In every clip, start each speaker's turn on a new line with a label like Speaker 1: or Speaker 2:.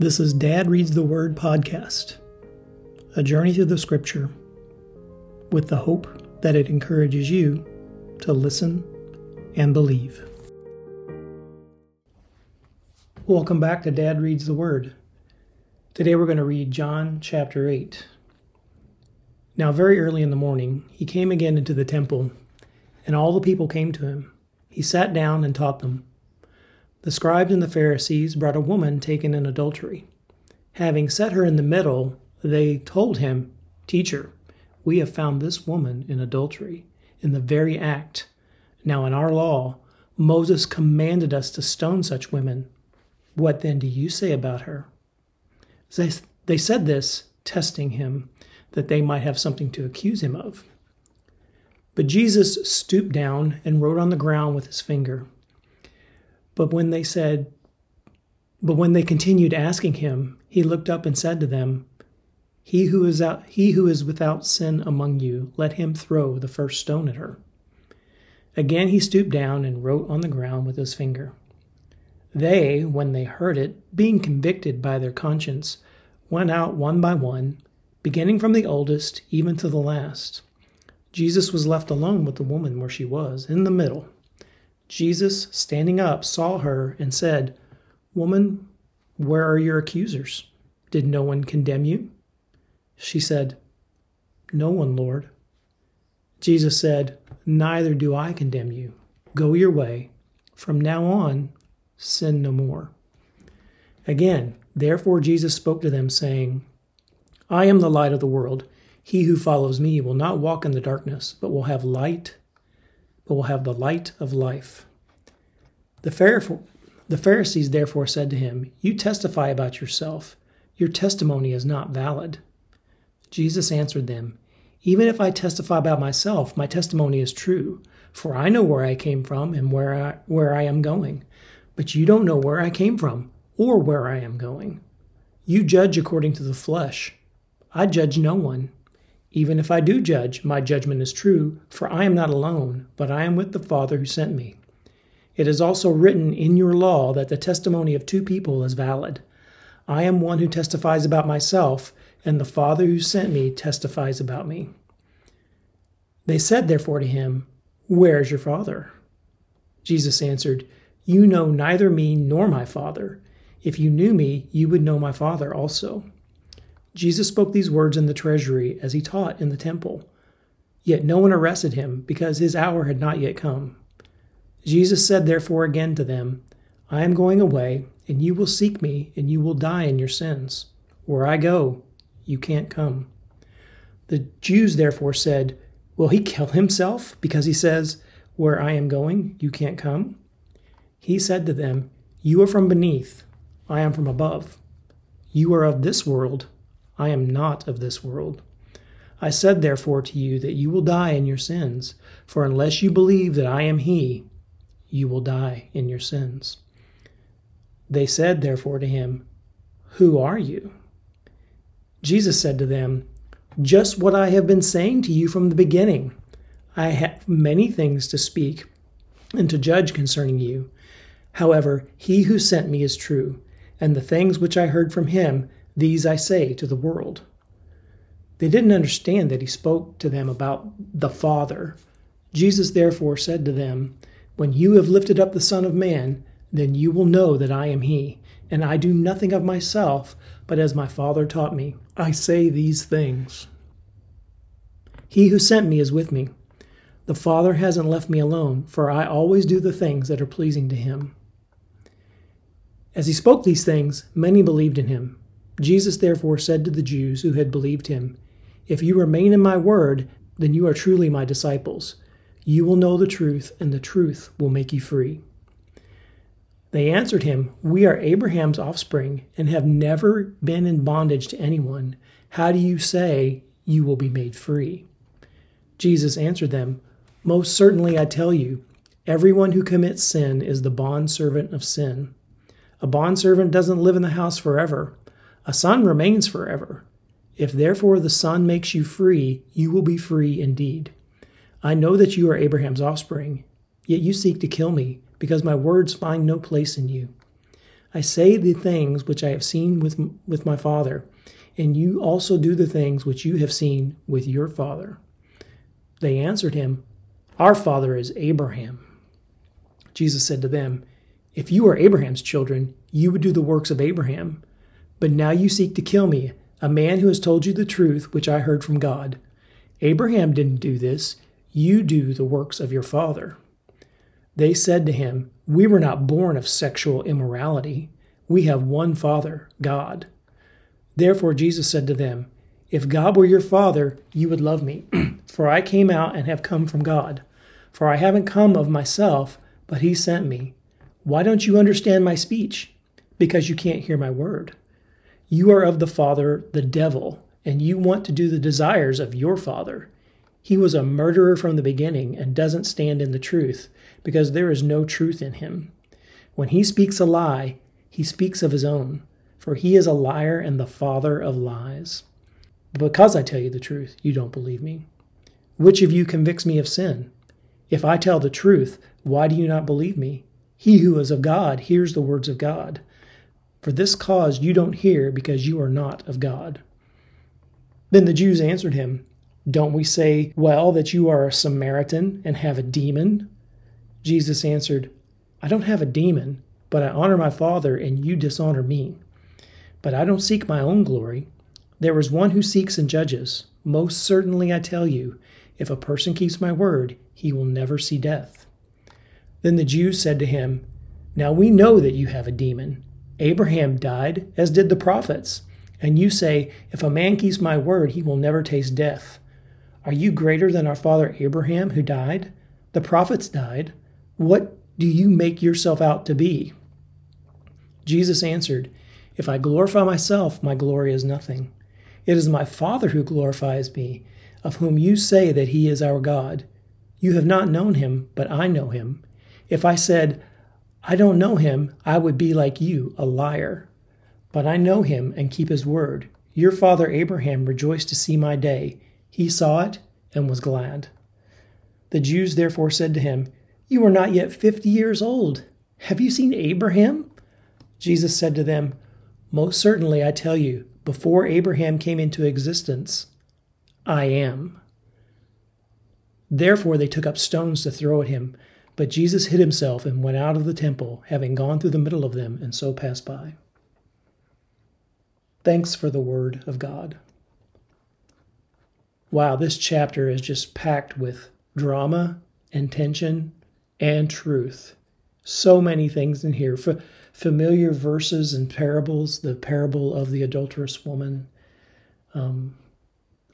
Speaker 1: This is Dad Reads the Word podcast, a journey through the scripture with the hope that it encourages you to listen and believe. Welcome back to Dad Reads the Word. Today we're going to read John chapter 8. Now, very early in the morning, he came again into the temple, and all the people came to him. He sat down and taught them. The scribes and the Pharisees brought a woman taken in adultery. Having set her in the middle, they told him, Teacher, we have found this woman in adultery, in the very act. Now, in our law, Moses commanded us to stone such women. What then do you say about her? They, they said this, testing him, that they might have something to accuse him of. But Jesus stooped down and wrote on the ground with his finger. But when they said, but when they continued asking him, he looked up and said to them, He who is out, he who is without sin among you, let him throw the first stone at her. Again he stooped down and wrote on the ground with his finger. They, when they heard it, being convicted by their conscience, went out one by one, beginning from the oldest even to the last. Jesus was left alone with the woman where she was, in the middle. Jesus, standing up, saw her and said, Woman, where are your accusers? Did no one condemn you? She said, No one, Lord. Jesus said, Neither do I condemn you. Go your way. From now on, sin no more. Again, therefore Jesus spoke to them, saying, I am the light of the world. He who follows me will not walk in the darkness, but will have light but will have the light of life. The, Pharisees therefore said to him, You testify about yourself. Your testimony is not valid. Jesus answered them, Even if I testify about myself, my testimony is true, for I know where I came from and where I, where I am going. But you don't know where I came from or where I am going. You judge according to the flesh. I judge no one. Even if I do judge, my judgment is true, for I am not alone, but I am with the Father who sent me. It is also written in your law that the testimony of two people is valid. I am one who testifies about myself, and the Father who sent me testifies about me. They said therefore to him, Where is your Father? Jesus answered, You know neither me nor my Father. If you knew me, you would know my Father also. Jesus spoke these words in the treasury as he taught in the temple. Yet no one arrested him, because his hour had not yet come. Jesus said therefore again to them, I am going away, and you will seek me, and you will die in your sins. Where I go, you can't come. The Jews therefore said, Will he kill himself, because he says, Where I am going, you can't come? He said to them, You are from beneath, I am from above. You are of this world, I am not of this world. I said therefore to you that you will die in your sins, for unless you believe that I am He, you will die in your sins. They said therefore to him, Who are you? Jesus said to them, Just what I have been saying to you from the beginning. I have many things to speak and to judge concerning you. However, he who sent me is true, and the things which I heard from him these I say to the world. They didn't understand that he spoke to them about the Father. Jesus therefore said to them, When you have lifted up the Son of Man, then you will know that I am he, and I do nothing of myself, but as my Father taught me, I say these things. He who sent me is with me. The Father hasn't left me alone, for I always do the things that are pleasing to him. As he spoke these things, many believed in him. Jesus therefore said to the Jews who had believed him, If you remain in my word, then you are truly my disciples. You will know the truth, and the truth will make you free. They answered him, We are Abraham's offspring and have never been in bondage to anyone. How do you say you will be made free? Jesus answered them, Most certainly I tell you, everyone who commits sin is the bondservant of sin. A bondservant doesn't live in the house forever a son remains forever. If therefore the Son makes you free, you will be free indeed. I know that you are Abraham's offspring, yet you seek to kill me, because my words find no place in you. I say the things which I have seen with, with my Father, and you also do the things which you have seen with your Father. They answered him, Our Father is Abraham. Jesus said to them, If you were Abraham's children, you would do the works of Abraham. But now you seek to kill me, a man who has told you the truth which I heard from God. Abraham didn't do this. You do the works of your father. They said to him, We were not born of sexual immorality. We have one Father, God. Therefore Jesus said to them, If God were your Father, you would love me, for I came out and have come from God. For I haven't come of myself, but He sent me. Why don't you understand my speech? Because you can't hear my word. You are of the father, the devil, and you want to do the desires of your father. He was a murderer from the beginning and doesn't stand in the truth, because there is no truth in him. When he speaks a lie, he speaks of his own, for he is a liar and the father of lies. But because I tell you the truth, you don't believe me. Which of you convicts me of sin? If I tell the truth, why do you not believe me? He who is of God hears the words of God. For this cause you don't hear, because you are not of God. Then the Jews answered him, Don't we say, well, that you are a Samaritan and have a demon? Jesus answered, I don't have a demon, but I honor my Father, and you dishonor me. But I don't seek my own glory. There is one who seeks and judges. Most certainly I tell you, if a person keeps my word, he will never see death. Then the Jews said to him, Now we know that you have a demon. Abraham died, as did the prophets. And you say, If a man keeps my word, he will never taste death. Are you greater than our father Abraham, who died? The prophets died. What do you make yourself out to be? Jesus answered, If I glorify myself, my glory is nothing. It is my Father who glorifies me, of whom you say that he is our God. You have not known him, but I know him. If I said, I don't know him, I would be like you, a liar. But I know him and keep his word. Your father Abraham rejoiced to see my day. He saw it and was glad. The Jews therefore said to him, You are not yet fifty years old. Have you seen Abraham? Jesus said to them, Most certainly I tell you, before Abraham came into existence, I am. Therefore they took up stones to throw at him. But Jesus hid himself and went out of the temple, having gone through the middle of them, and so passed by. Thanks for the word of God. Wow, this chapter is just packed with drama and tension and truth. So many things in here. F- familiar verses and parables, the parable of the adulterous woman. Um,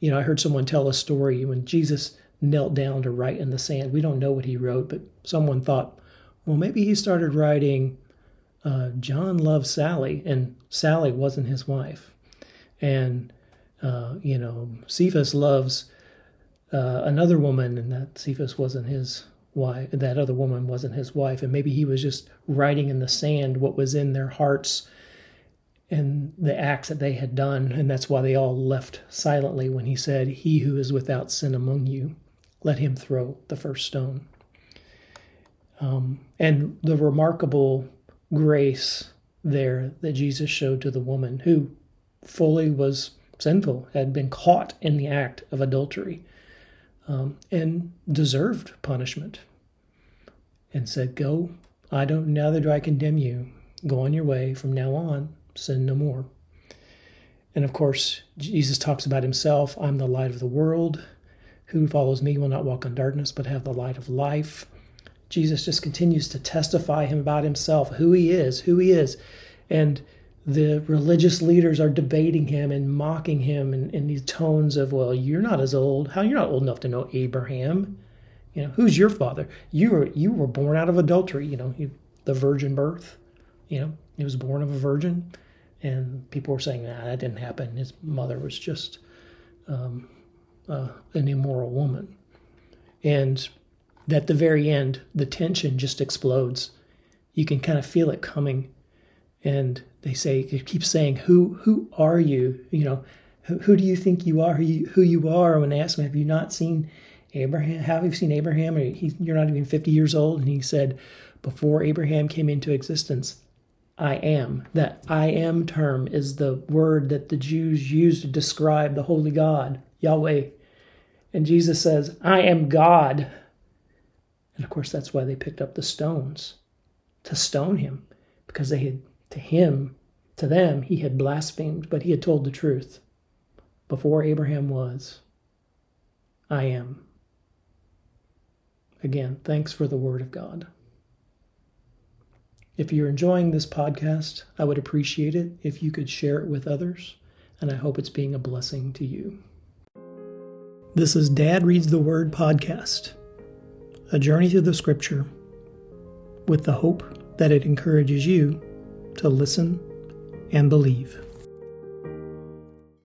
Speaker 1: you know, I heard someone tell a story when Jesus knelt down to write in the sand. We don't know what he wrote, but someone thought, well, maybe he started writing uh, John loves Sally, and Sally wasn't his wife. And, uh, you know, Cephas loves uh, another woman, and that Cephas wasn't his wife. That other woman wasn't his wife. And maybe he was just writing in the sand what was in their hearts and the acts that they had done. And that's why they all left silently when he said, He who is without sin among you let him throw the first stone. Um, and the remarkable grace there that Jesus showed to the woman who fully was sinful, had been caught in the act of adultery, um, and deserved punishment, and said, Go, I don't, neither do I condemn you. Go on your way. From now on, sin no more. And of course, Jesus talks about himself I'm the light of the world. Who follows me will not walk in darkness, but have the light of life. Jesus just continues to testify him about himself, who he is, who he is. And the religious leaders are debating him and mocking him in, in these tones of, well, you're not as old. How you're not old enough to know Abraham? You know, who's your father? You were you were born out of adultery, you know, you, the virgin birth. You know, he was born of a virgin. And people were saying, nah, that didn't happen. His mother was just um, uh, an immoral woman. And at the very end, the tension just explodes. You can kind of feel it coming. And they say, it saying, who, who are you? You know, who, who do you think you are? Who you, who you are? When they asked him, have you not seen Abraham? Have you seen Abraham? He, you're not even 50 years old. And he said, before Abraham came into existence, I am. That I am term is the word that the Jews used to describe the holy God, Yahweh. And Jesus says, I am God. And of course, that's why they picked up the stones to stone him, because they had, to him, to them, he had blasphemed, but he had told the truth. Before Abraham was, I am. Again, thanks for the word of God. If you're enjoying this podcast, I would appreciate it if you could share it with others, and I hope it's being a blessing to you. This is Dad Reads the Word podcast, a journey through the scripture with the hope that it encourages you to listen and believe.